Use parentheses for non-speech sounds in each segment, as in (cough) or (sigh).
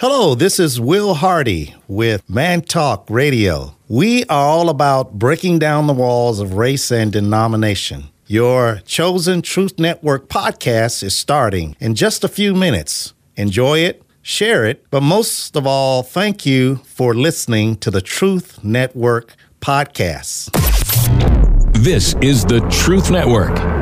Hello, this is Will Hardy with Man Talk Radio. We are all about breaking down the walls of race and denomination. Your chosen Truth Network podcast is starting in just a few minutes. Enjoy it, share it, but most of all, thank you for listening to the Truth Network podcast. This is the Truth Network.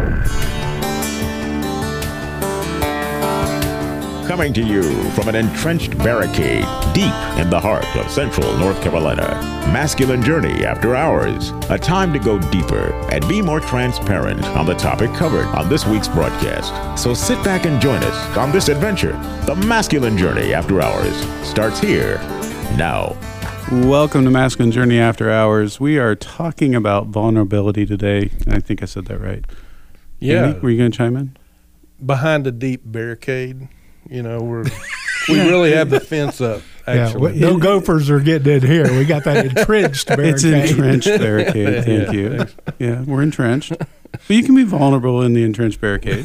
Coming to you from an entrenched barricade deep in the heart of central North Carolina. Masculine Journey After Hours. A time to go deeper and be more transparent on the topic covered on this week's broadcast. So sit back and join us on this adventure. The Masculine Journey After Hours starts here now. Welcome to Masculine Journey After Hours. We are talking about vulnerability today. I think I said that right. Yeah, Andy, were you going to chime in? behind a deep barricade. You know, we're (laughs) we really have the fence up. Actually, Yeah, no gophers are getting in here. We got that (laughs) entrenched barricade. It's entrenched (laughs) barricade. Thank Yeah, you. Yeah, we're entrenched. But you can be vulnerable in the entrenched barricade.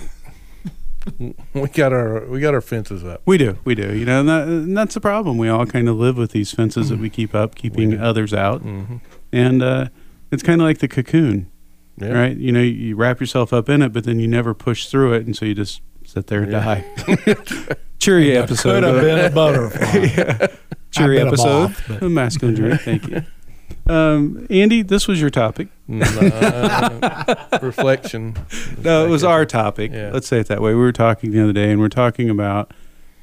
we got our we got our fences up. We do. We do. You know, and, that, and that's the problem. We all kind of live with these fences that we keep up, keeping others out. hmm And uh, it's kind of like the cocoon, Yeah. right? You know, you wrap yourself up in it, but then you never push through it. And so you just sit there and Yeah. die. (laughs) Cheery episode. Could have uh, been a butterfly. (laughs) cheery I've been a episode. moth, but- masculine journey. (laughs) Thank you. Um, Andy, this was your topic. Nah, reflection. No, it was our topic. Yeah. Let's say it that way. We were talking the other day, and we're talking about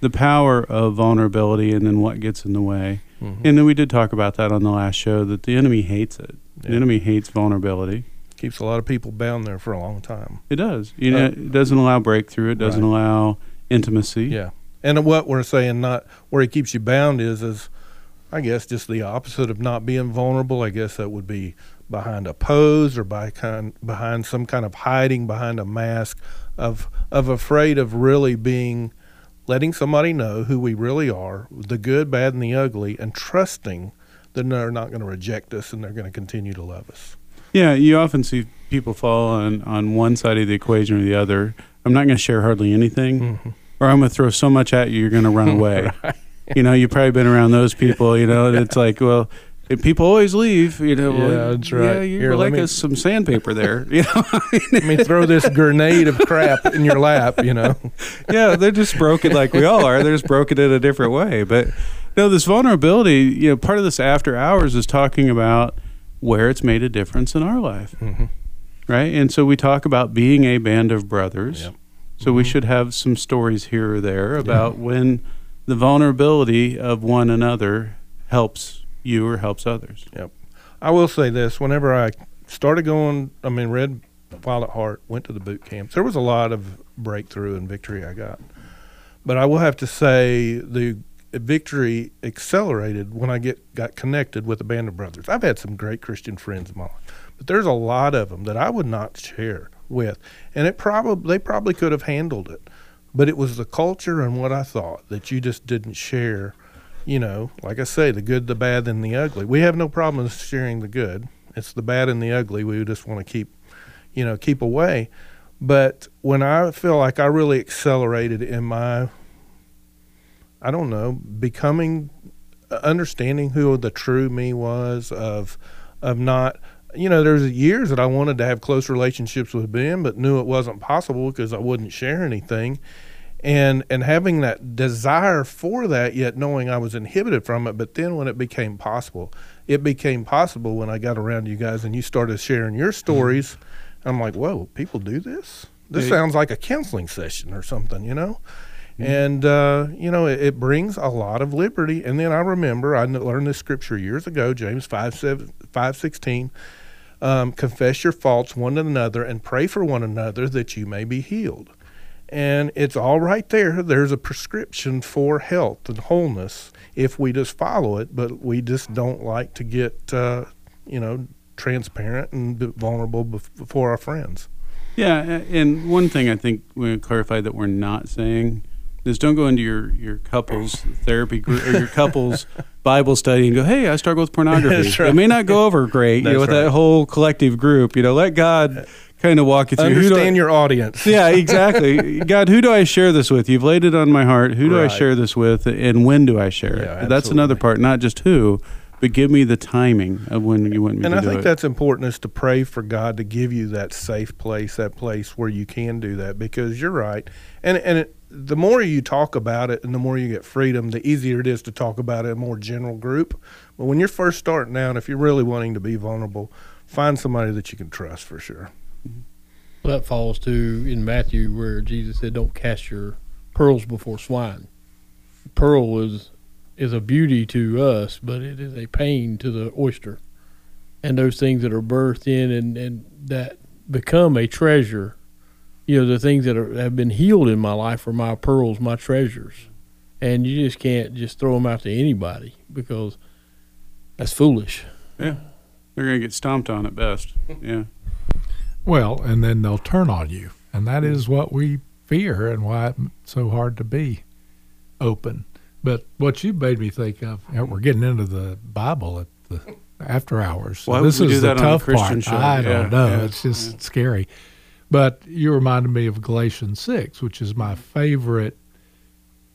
the power of vulnerability and then what gets in the way. Mhm. And then we did talk about that on the last show that the enemy hates it. The Yeah. enemy hates vulnerability. Keeps a lot of people bound there for a long time. It does. You know, Uh, it doesn't allow breakthrough. It doesn't Right. allow intimacy. Yeah, and what we're saying, not where it keeps you bound is, is I guess just the opposite of not being vulnerable. I guess that would be behind a pose or by kind behind some kind of hiding behind a mask of of afraid of really being letting somebody know who we really are, the good, bad, and the ugly, and trusting that they're not going to reject us and they're going to continue to love us. Yeah, you often see people fall on, on one side of the equation or the other. I'm not going to share hardly anything, mm-hmm. or I'm going to throw so much at you, you're going to run (laughs) away. You know, you've probably been around those people. You know, and it's like, well, people always leave. You know, well, Yeah, that's right. Yeah, you're Here, like me- a, some sandpaper there. (laughs) You know, Let me throw this grenade of crap in your lap. You know. (laughs) yeah, they're just broken like we all are. They're just broken in a different way. But no, this vulnerability. You know, part of this after hours is talking about where it's made a difference in our life. Mhm. right? And so we talk about being a band of brothers. Yep. So we should have some stories here or there about when the vulnerability of one another helps you or helps others. Yep. I will say this: whenever I started going, I mean, read Wild at Heart, went to the boot camps. There was a lot of breakthrough and victory I got, but I will have to say the victory accelerated when I get got connected with a band of brothers. I've had some great Christian friends in my life, but there's a lot of them that I would not share with, and it probably they probably could have handled it, but it was the culture and what I thought that you just didn't share you know, like I say, the good, the bad, and the ugly. We have no problem sharing the good. It's the bad and the ugly we just want to keep, you know, keep away. But when I feel like I really accelerated in my, I don't know, becoming, uh, understanding who the true me was of, of not, you know, there's years that I wanted to have close relationships with Ben, but knew it wasn't possible because I wouldn't share anything. And and having that desire for that yet knowing I was inhibited from it but then when it became possible it became possible when I got around you guys and you started sharing your stories I'm like whoa people do this? This sounds like a counseling session or something you know and uh, you know it, it brings a lot of liberty and then I remember I learned this scripture years ago James 5 7 5 16 um, confess your faults one to another and pray for one another that you may be healed and it's all right there. There's a prescription for health and wholeness if we just follow it, but we just don't like to get, uh, you know, transparent and vulnerable before our friends. Yeah, and one thing I think we clarify that we're not saying is don't go into your, your couples therapy group or your couples Bible study and go, hey, I struggle with pornography. (laughs) Right. It may not go over great you know, with right. that whole collective group. You know, let God kind of walk you through. do I- Understand your audience. yeah, exactly. (laughs) God, who do I share this with? You've laid it on my heart. Who do I share this with, and when do I share it? Yeah, That's another part. Not just who, but give me the timing of when you want me And to I do it. And I think it. that's important is to pray for God to give you that safe place, that place where you can do that. Because you're right, and and it, the more you talk about it, and the more you get freedom, the easier it is to talk about it in a more general group. But when you're first starting out, if you're really wanting to be vulnerable, find somebody that you can trust for sure. Mm-hmm. Well, that falls to in Matthew where Jesus said, "Don't cast your pearls before swine." Pearl is is a beauty to us, but it is a pain to the oyster. And those things that are birthed in and, and that become a treasure, you know, the things that are, have been healed in my life are my pearls, my treasures. And you just can't just throw them out to anybody because that's foolish. yeah, they're gonna get stomped on at best. (laughs) Yeah, Well, and then they'll turn on you. And that mm. is what we fear and why it's so hard to be open. But what you made me think of, we're getting into the Bible at the after hours. So Why this we is do the that on a tough Christian part. show? I Yeah, don't know. yeah, it's just yeah. scary. But you reminded me of Galatians 6, which is my favorite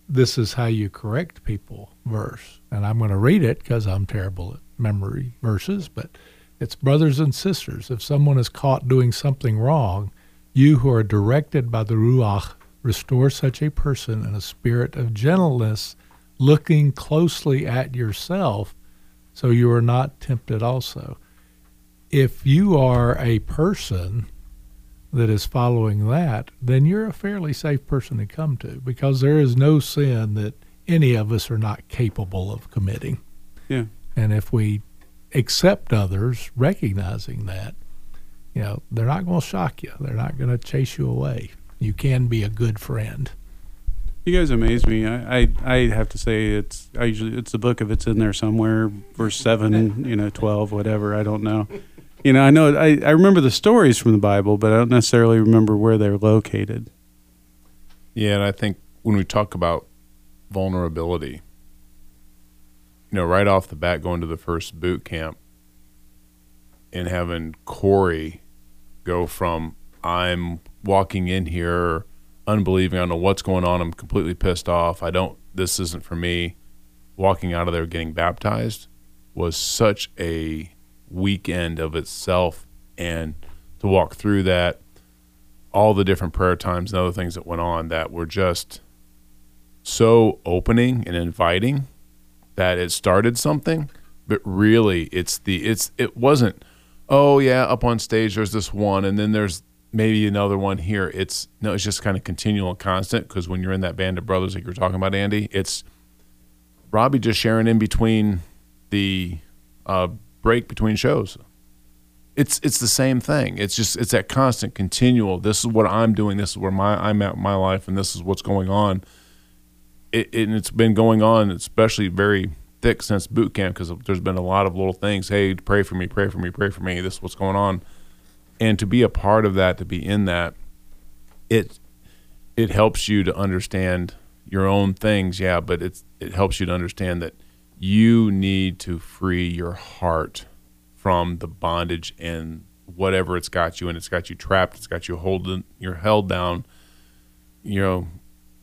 this is how you correct people verse. And I'm going to read it because I'm terrible at memory verses, but it's brothers and sisters. If someone is caught doing something wrong, you who are directed by the Ruach restore such a person in a spirit of gentleness, looking closely at yourself, so you are not tempted also. If you are a person that is following that, then you're a fairly safe person to come to because there is no sin that any of us are not capable of committing. yeah. And if we accept others, recognizing that, you know, they're not going to shock you. They're not going to chase you away. You can be a good friend. You guys amaze me. I, I, I have to say it's I usually it's the book if it's in there somewhere, verse seven, you know, twelve, whatever. I don't know. You know, I know I, I remember the stories from the Bible, but I don't necessarily remember where they're located. Yeah, and I think when we talk about vulnerability, you know, right off the bat, going to the first boot camp and having Corey go from I'm walking in here unbelieving, I don't know what's going on, I'm completely pissed off, I don't, this isn't for me, walking out of there getting baptized was such a weekend of itself. And to walk through that, all the different prayer times and other things that went on that were just so opening and inviting that it started something. But really it's the it's it wasn't oh yeah up on stage there's this one and then there's maybe another one here it's no it's just kind of continual and constant because when you're in that band of brothers like you're talking about andy it's robbie just sharing in between the uh, break between shows it's it's the same thing. It's just it's that constant, continual. This is what I'm doing. This is where my I'm at my life, and this is what's going on. It, it, and it's been going on, especially very thick since boot camp, because there's been a lot of little things. Hey, pray for me, pray for me, pray for me. This is what's going on, and to be a part of that, to be in that, it it helps you to understand your own things. Yeah, but it's it helps you to understand that you need to free your heart from the bondage and whatever it's got you and it's got you trapped it's got you holding you're held down you know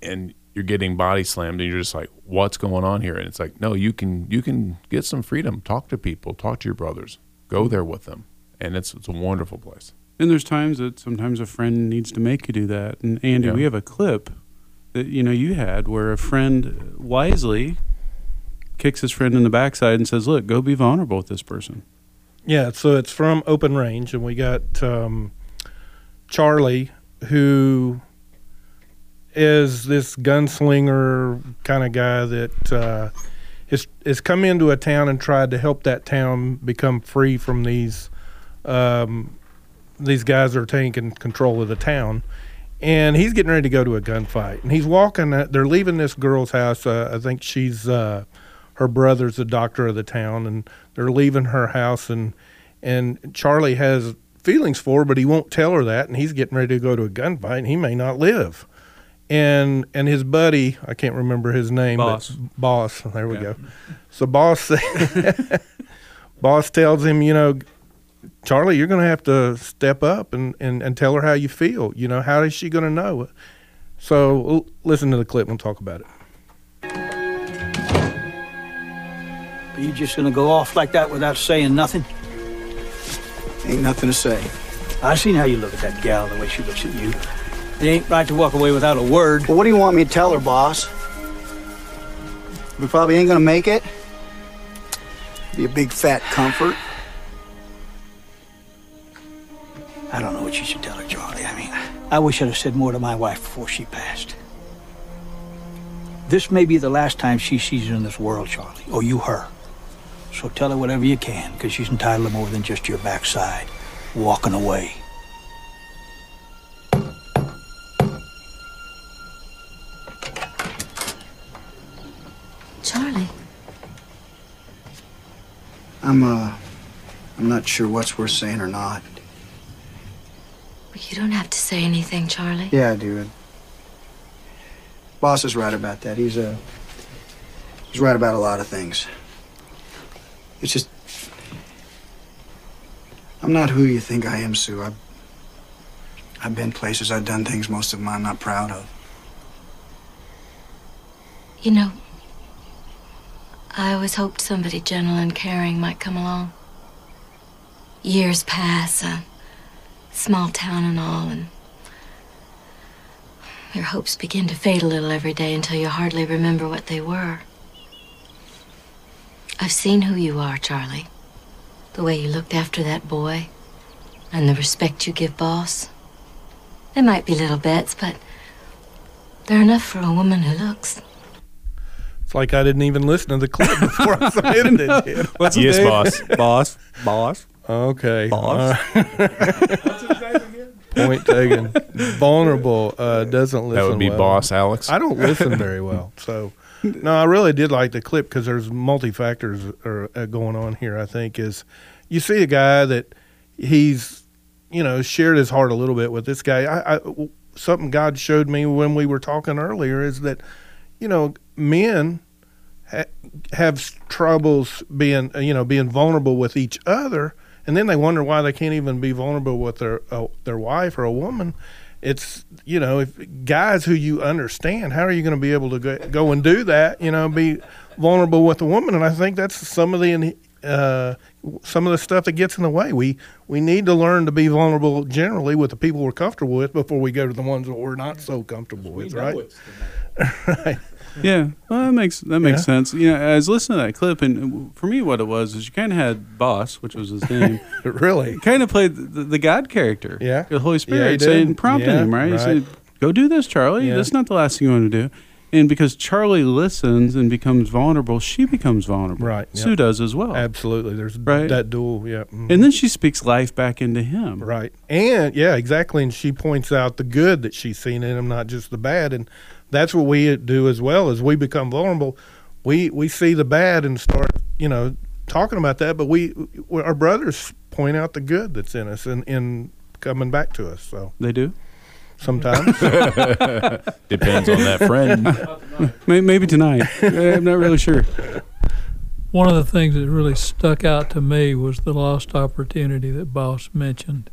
and you're getting body slammed and you're just like what's going on here? And it's like no you can you can get some freedom. Talk to people. Talk to your brothers. Go there with them and it's it's a wonderful place And there's times that sometimes a friend needs to make you do that. And Andy, Yeah. we have a clip that you know you had where a friend wisely kicks his friend in the backside and says, "Look, go be vulnerable with this person." Yeah, so it's from Open Range, and we got um, Charlie, who is this gunslinger kind of guy that uh, has has come into a town and tried to help that town become free from these um, these guys are taking control of the town. And he's getting ready to go to a gunfight, and he's walking. uh, They're leaving this girl's house. Uh, I think she's uh, her brother's the doctor of the town, and they're leaving her house. and And Charlie has feelings for her, but he won't tell her that. And he's getting ready to go to a gunfight, and he may not live. And and his buddy, I can't remember his name, Boss. but boss. There we Yeah. go. So boss, (laughs) boss tells him, you know, Charlie, you're going to have to step up and, and, and tell her how you feel. You know, how is she going to know? So l- listen to the clip and we'll talk about it. Are you just gonna go off like that without saying nothing? Ain't nothing to say. I seen how you look at that gal, the way she looks at you. It ain't right to walk away without a word. Well, what do you want me to tell her, boss? We probably ain't gonna make it. Be a big fat comfort. What you should tell her, Charlie. I mean, I wish I'd have said more to my wife before she passed. This may be the last time she sees you in this world, Charlie, or you her. So tell her whatever you can, because she's entitled to more than just your backside walking away. Charlie, I'm, uh, I'm not sure what's worth saying or not. You don't have to say anything, Charlie. Yeah, I do. Boss is right about that. He's, uh, he's right about a lot of things. It's just, I'm not who you think I am, Sue. I've, I've been places, I've done things most of them I'm not proud of. You know, I always hoped somebody gentle and caring might come along. Years pass, a small town and all, and your hopes begin to fade a little every day until you hardly remember what they were. I've seen who you are, Charlie. The way you looked after that boy, and the respect you give Boss. They might be little bets, but they're enough for a woman who looks. It's like I didn't even listen to the clip before I (laughs) submitted it. did I? What's Yes, boss. boss, boss. Okay. Boss. Uh, (laughs) (laughs) point taken. Vulnerable uh, doesn't listen. That would be well. boss Alex. I don't listen very (laughs) well, so no, I really did like the clip because there's multi factors are uh, going on here. I think is you see a guy that he's you know shared his heart a little bit with this guy. I, I something God showed me when we were talking earlier is that you know men ha- have troubles being uh, you know being vulnerable with each other, and then they wonder why they can't even be vulnerable with their uh, their wife or a woman. It's you know if guys who you understand, how are you going to be able to go, go and do that? You know, be vulnerable with a woman, and I think that's some of the uh, some of the stuff that gets in the way. We we need to learn to be vulnerable generally with the people we're comfortable with before we go to the ones that we're not so comfortable with, right? (laughs) right. Yeah, well, that makes that makes Yeah. sense. You know, I was listening to that clip, and for me, what it was is you kind of had Boss, which was his name, (laughs) really kind of played the, the God character, Yeah. the Holy Spirit, did. saying, prompting Yeah, him, right? He right. said, "Go do this, Charlie. Yeah. That's not the last thing you want to do." And because Charlie listens and becomes vulnerable, she becomes vulnerable. Right, yep. Sue does as well. Absolutely. There's Right. that duel. yeah. mhm. And then she speaks life back into him. Right. And yeah, exactly. And she points out the good that she's seen in him, not just the bad. And that's what we do as well as we become vulnerable. We we see the bad and start, you know, talking about that. But we, we our brothers point out the good that's in us and in coming back to us. So They do. sometimes, (laughs) Depends on that friend. May- Maybe tonight. Eh, I'm not really sure. One of the things that really stuck out to me was the lost opportunity that Boss mentioned.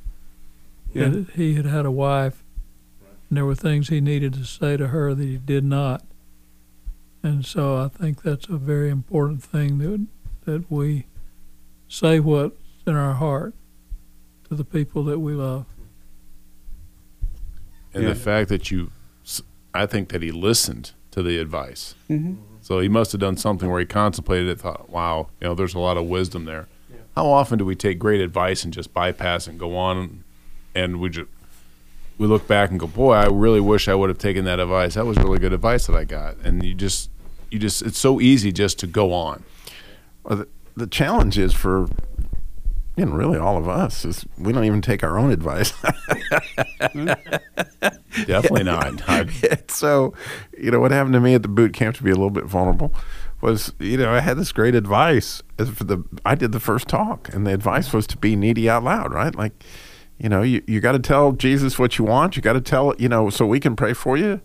Yeah. That he had had a wife, and there were things he needed to say to her that he did not. And so I think that's a very important thing that that we say what's in our heart to the people that we love. And Yeah. the fact that you, I think that he listened to the advice. Mhm. So he must have done something where he contemplated it, thought, wow, you know, there's a lot of wisdom there. How often do we take great advice and just bypass and go on and we just, we look back and go, boy, I really wish I would have taken that advice. That was really good advice that I got. And you just, you just, it's so easy just to go on. Well, the, the challenge is for, you know, really all of us is we don't even take our own advice. (laughs) Definitely not. (laughs) So, you know, what happened to me at the boot camp to be a little bit vulnerable was, you know, I had this great advice for the. I did the first talk, and the advice was to be needy out loud, right? Like, you know, you, you got to tell Jesus what you want. You got to tell, you know, so we can pray for you.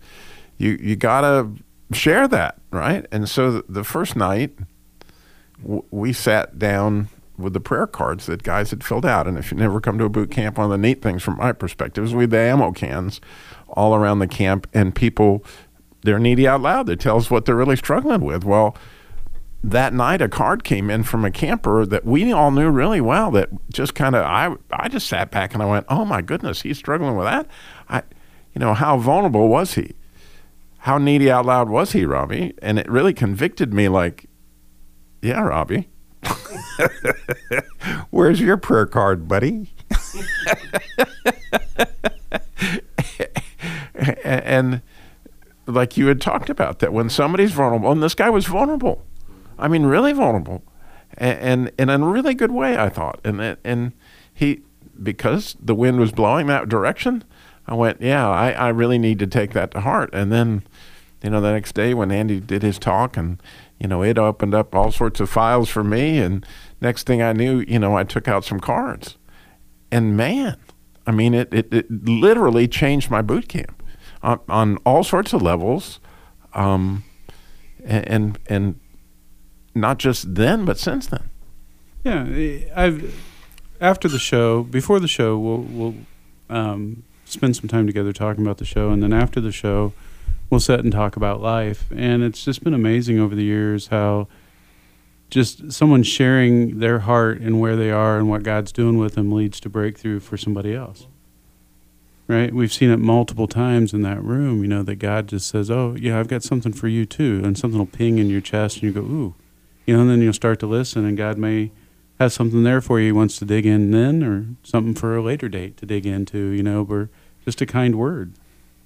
You you got to share that, right? And so the, first night, w- we sat down with the prayer cards that guys had filled out. And if you never come to a boot camp, one of the neat things from my perspective is we had the ammo cans all around the camp, and people they're needy out loud. they tell us what they're really struggling with. Well, that night a card came in from a camper that we all knew really well. That just kind of I I just sat back and I went, oh my goodness, he's struggling with that. I, you know, how vulnerable was he? How needy out loud was he, Robbie? And it really convicted me. Like, yeah, Robbie. (laughs) Where's your prayer card, buddy? (laughs) and like you had talked about that when somebody's vulnerable, and this guy was vulnerable. I mean, really vulnerable, and, and, in a really good way, I thought. And and he because the wind was blowing that direction, I went, yeah, I, I really need to take that to heart. And then, you know, the next day when Andy did his talk, and you know, it opened up all sorts of files for me. And next thing I knew, you know, I took out some cards, and man, I mean, it it, it literally changed my boot camp on, on all sorts of levels, um, and and not just then, but since then. Yeah, I've after the show, before the show, we'll we'll um, spend some time together talking about the show, and then after the show, we'll sit and talk about life. And it's just been amazing over the years how just someone sharing their heart and where they are and what God's doing with them leads to breakthrough for somebody else right? We've seen it multiple times in that room, you know, that God just says, Oh, yeah, I've got something for you too. And something will ping in your chest and you go, Ooh, you know, and then you'll start to listen and God may have something there for you he wants to dig in then or something for a later date to dig into, you know, or just a kind word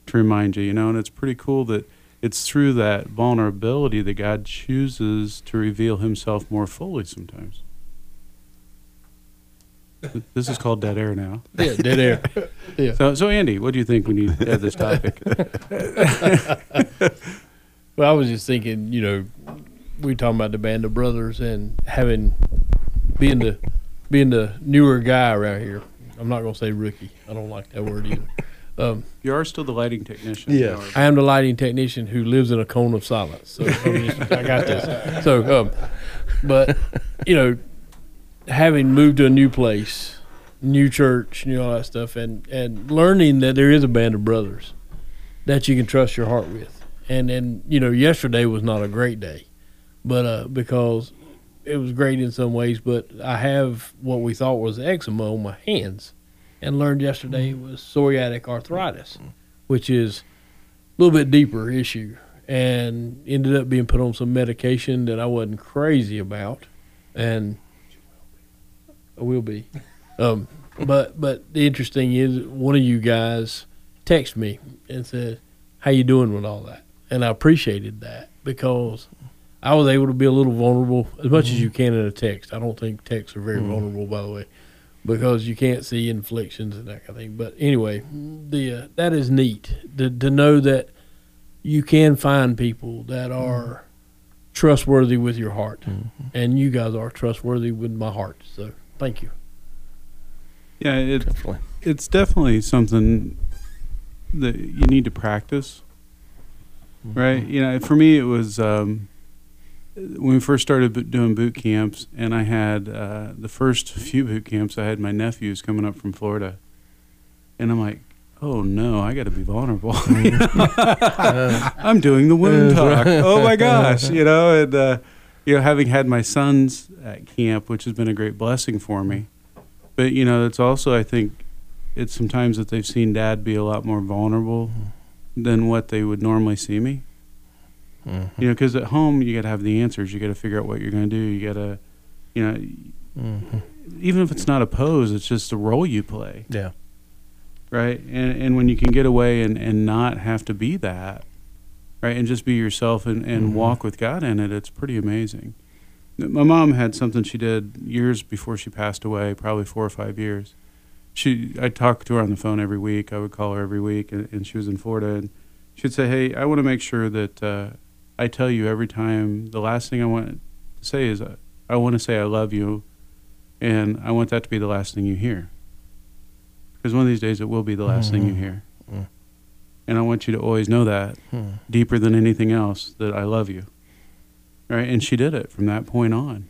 to remind you, you know, and it's pretty cool that it's through that vulnerability that God chooses to reveal himself more fully sometimes. This is called dead air now. Yeah, dead air. Yeah. (laughs) So, so Andy, what do you think when you had this topic? (laughs) well, I was just thinking, you know, we talking about the band of brothers and having being the being the newer guy around here. I'm not gonna say rookie. I don't like that word either. (laughs) Um, you are still the lighting technician. Yeah, I am the lighting technician who lives in a cone of silence. So I, mean, I got this. So, um, but you know, having moved to a new place, new church, you know all that stuff, and and learning that there is a band of brothers that you can trust your heart with, and and you know yesterday was not a great day, but uh, because it was great in some ways, but I have what we thought was eczema on my hands, and learned yesterday mm-hmm. was psoriatic arthritis, which is a little bit deeper issue, and ended up being put on some medication that I wasn't crazy about, and I will be. (laughs) Um, but but the interesting is one of you guys texted me and said, "How you doing with all that?" And I appreciated that because I was able to be a little vulnerable as much mm-hmm. as you can in a text. I don't think texts are very mm-hmm. vulnerable, by the way, because you can't see inflictions and that kind of thing. But anyway, the uh, that is neat to to know that you can find people that are mm-hmm. trustworthy with your heart, mm-hmm. and you guys are trustworthy with my heart. So Thank you. Yeah, it, definitely. it's definitely something that you need to practice, mm-hmm. right? You know, for me, it was um, when we first started doing boot camps, and I had uh, the first (laughs) few boot camps. I had my nephews coming up from Florida, and I'm like, oh no, I got to be vulnerable. (laughs) (laughs) I'm doing the wound talk. Oh my gosh, you know, and uh, you know, having had my sons at camp, which has been a great blessing for me. But you know, it's also I think it's sometimes that they've seen Dad be a lot more vulnerable mm-hmm. than what they would normally see me. Mm-hmm. You know, because at home you got to have the answers. You got to figure out what you're going to do. You got to, you know, mm-hmm. even if it's not a pose, it's just a role you play. Yeah. Right. And and when you can get away and and not have to be that, right? And just be yourself and, and mm-hmm. walk with God in it. It's pretty amazing. My mom had something she did years before she passed away, probably four or five years. She, I talked to her on the phone every week. I would call her every week, and, and she was in Florida. And she'd say, "Hey, I want to make sure that uh, I tell you every time. The last thing I want to say is, uh, I want to say I love you, and I want that to be the last thing you hear. Because one of these days it will be the last mm-hmm. thing you mm-hmm. hear." Mm. And I want you to always know that hmm. deeper than anything else that I love you. Right? And she did it from that point on.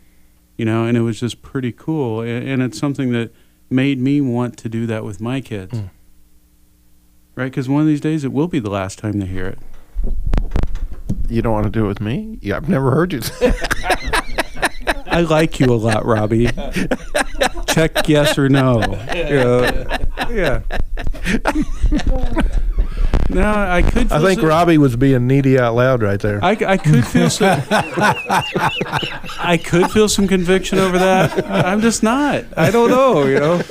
you know, and it was just pretty cool. And, and it's something that made me want to do that with my kids. Mm. Right? Because one of these days it will be the last time they hear it. You don't want to do it with me? Yeah, I've never heard you. say (laughs) I like you a lot, Robbie. Check yes or no. Yeah. yeah. (laughs) No, I could. I think so- Robbie was being needy out loud right there. I, I could feel some. I could feel some conviction over that. I'm just not. I don't know. You know,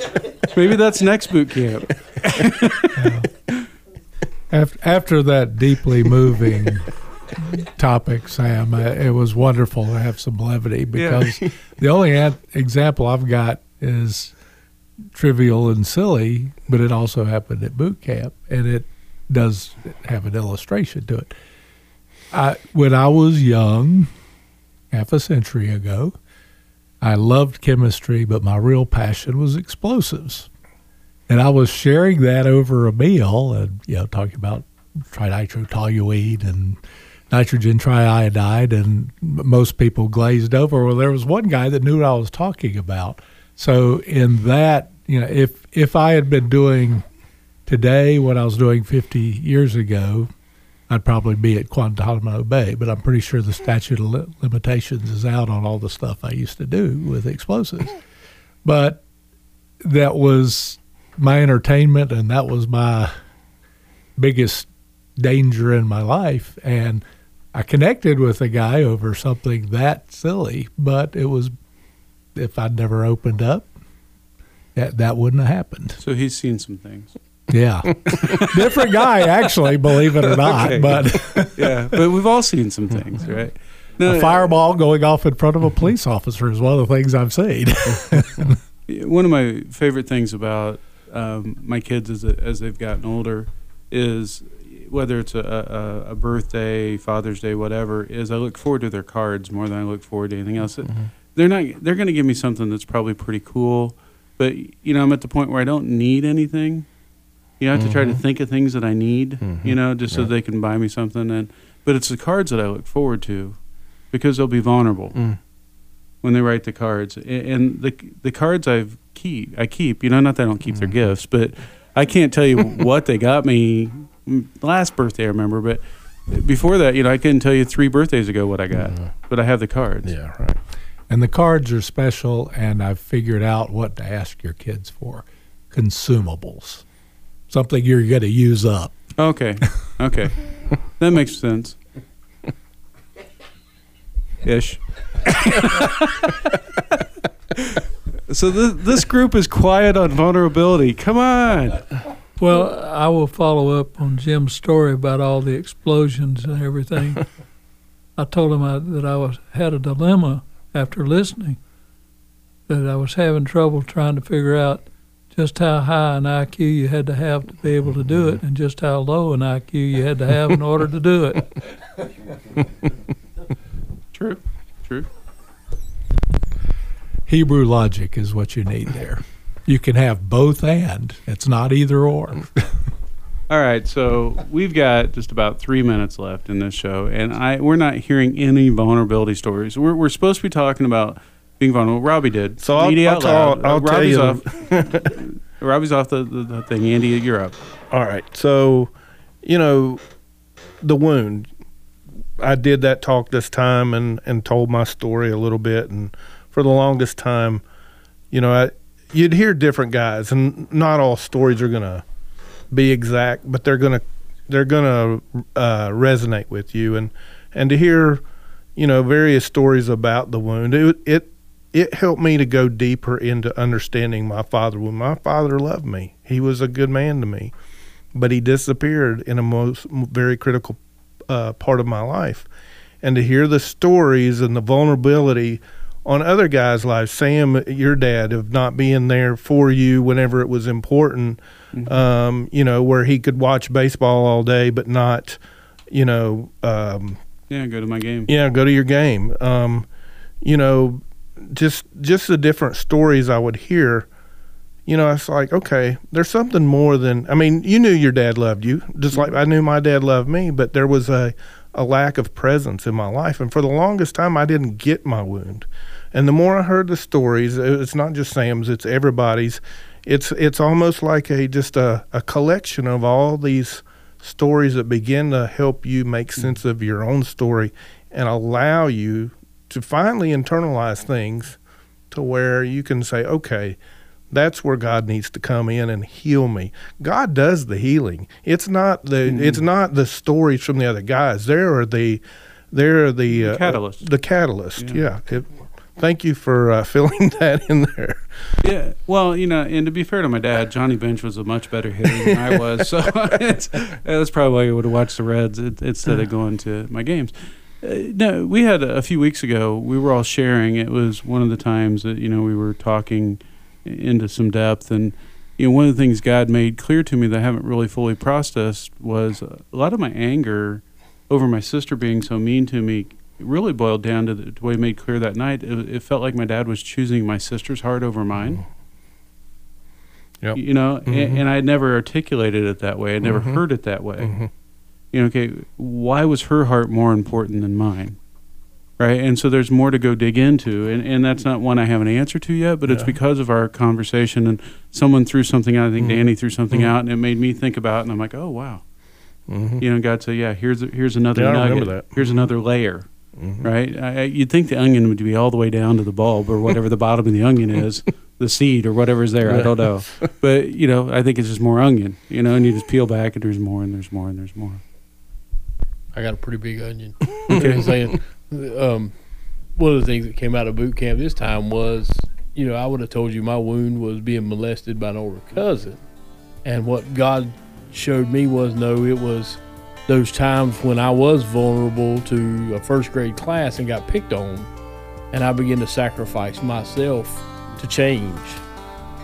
maybe that's next boot camp. (laughs) After, after that deeply moving topic, Sam, uh, it was wonderful to have some levity because the only an- example I've got is trivial and silly, but it also happened at boot camp, and it does have an illustration to it. I, when I was young, half a century ago, I loved chemistry, but my real passion was explosives. And I was sharing that over a meal and, you know, talking about trinitrotoluene and nitrogen triiodide, and most people glazed over. Well, there was one guy that knew what I was talking about. So in that, you know, if if I had been doing today what I was doing 50 years ago, I'd probably be at Guantanamo Bay. But I'm pretty sure the statute of li- limitations is out on all the stuff I used to do with explosives. But that was my entertainment, and that was my biggest danger in my life. And I connected with a guy over something that silly, but it was if I'd never opened up, that that wouldn't have happened. So he's seen some things. Yeah, (laughs) different guy actually, believe it or not. Okay. But (laughs) yeah, but we've all seen some things, (laughs) right? a fireball going off in front of a police officer is one of the things I've seen. one of my favorite things about um, my kids as, as they've gotten older is whether it's a, a, a birthday, Father's Day, whatever, is I look forward to their cards more than I look forward to anything else. They're not. They're going to give me something that's probably pretty cool, but you know, I'm at the point where I don't need anything. You know, I have to try to Mhm. think of things that I need. Mhm. You know, just so they can buy me something. And but it's the cards that I look forward to because they'll be vulnerable Mm. when they write the cards. And the the cards I've keep I keep. You know, not that I don't keep their gifts, but I can't tell you (laughs) what they got me Mm, last birthday. I remember, but before that, you know, I couldn't tell you three birthdays ago what I got. Mm-hmm. But I have the cards. Yeah, right. And the cards are special, and I've figured out what to ask your kids for consumables, something you're going to use up. Okay. Okay. that makes sense. Ish. (laughs) so this this group is quiet on vulnerability. Come on. Well, I will follow up on Jim's story about all the explosions and everything. (laughs) I told him I, that I was had a dilemma after listening, that I was having trouble trying to figure out just how high an IQ you had to have to be able to do it, and just how low an IQ you had to have in order to do it. (laughs) True. True. Hebrew logic is what you need there. You can have both and. It's not either or. (laughs) All right, so we've got just about three minutes left in this show, and I we're not hearing any vulnerability stories. We're we're supposed to be talking about being vulnerable. Robbie did. So I'll- I'll out tell- loud. I'll tell Robbie's you- off. (laughs) Robbie's off the, the, the thing. Andy, you're up. All right. So, you know, the wound. I did that talk this time and and told my story a little bit, and for the longest time, you know, I you'd hear different guys, and not all stories are gonna be exact, but they're gonna they're gonna uh, resonate with you, and and to hear, you know, various stories about the wound, it it it helped me to go deeper into understanding my father. When my father loved me, he was a good man to me, but he disappeared in a most very critical uh, part of my life. And to hear the stories and the vulnerability on other guys' lives, Sam, your dad, of not being there for you whenever it was important, um, you know, where he could watch baseball all day but not, you know, um, Yeah, go to my game. yeah, go to your game. Um, you know, just just the different stories I would hear. You know, it's like okay, there's something more than. I mean, you knew your dad loved you, just like I knew my dad loved me. But there was a a lack of presence in my life. And for the longest time, I didn't get my wound. And the more I heard the stories, it's not just Sam's, it's everybody's. It's it's almost like a just a, a collection of all these stories that begin to help you make sense of your own story and allow you to finally internalize things to where you can say, okay, that's where God needs to come in and heal me. God does the healing. It's not the mm-hmm. it's not the stories from the other guys. There are the there are the, the uh, catalyst. the catalyst. Yeah. yeah. It, thank you for uh, (laughs) filling that in there. Yeah. Well, you know, and to be fair to my dad, Johnny Bench was a much better hitter than I was, so (laughs) it's, that's probably why I would have watched the Reds instead of going to my games. Uh, no, we had a few weeks ago. We were all sharing. It was one of the times that you know we were talking into some depth. And you know, one of the things God made clear to me that I haven't really fully processed was a lot of my anger over my sister being so mean to me really boiled down to the, way made clear that night. It, it, felt like my dad was choosing my sister's heart over mine. Yep. You know, mm-hmm. and, and I had never articulated it that way. I'd never mm-hmm. heard it that way. Mm-hmm. You know, okay, why was her heart more important than mine? right? And so there's more to go dig into, and, and that's not one I have an answer to yet, but yeah. it's because of our conversation and someone threw something out. I think mm-hmm. Danny threw something mm-hmm. out, and it made me think about, it, and I'm like, oh wow, mm-hmm. you know, God said, yeah, here's here's another yeah, nugget, here's another layer. Mm-hmm. Right, I, you'd think the onion would be all the way down to the bulb or whatever the bottom of the onion is, the seed or whatever's there. I don't know, (laughs) but you know, I think it's just more onion. You know, and you just peel back and there's more and there's more and there's more. I got a pretty big onion. (laughs) (laughs) okay, saying, um, one of the things that came out of boot camp this time was, you know, I would have told you my wound was being molested by an older cousin. And what God showed me was no, it was those times when I was vulnerable to a first grade class and got picked on. And I began to sacrifice myself to change.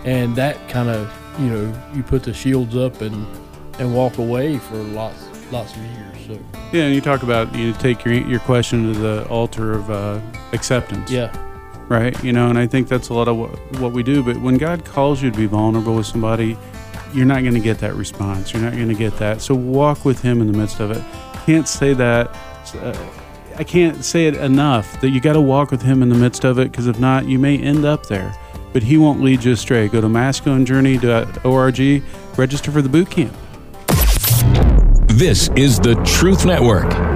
And that kind of, you know, you put the shields up and, and walk away for lots, lots of years. So. Yeah, and you talk about you take your your question to the altar of uh, acceptance. Yeah. Right. You know, and I think that's a lot of what, what we do. But when God calls you to be vulnerable with somebody, you're not going to get that response. You're not going to get that. So walk with Him in the midst of it. Can't say that. Uh, I can't say it enough that you got to walk with Him in the midst of it because if not, you may end up there. But He won't lead you astray. Go to masculinejourney.org, register for the boot camp. This is the Truth Network.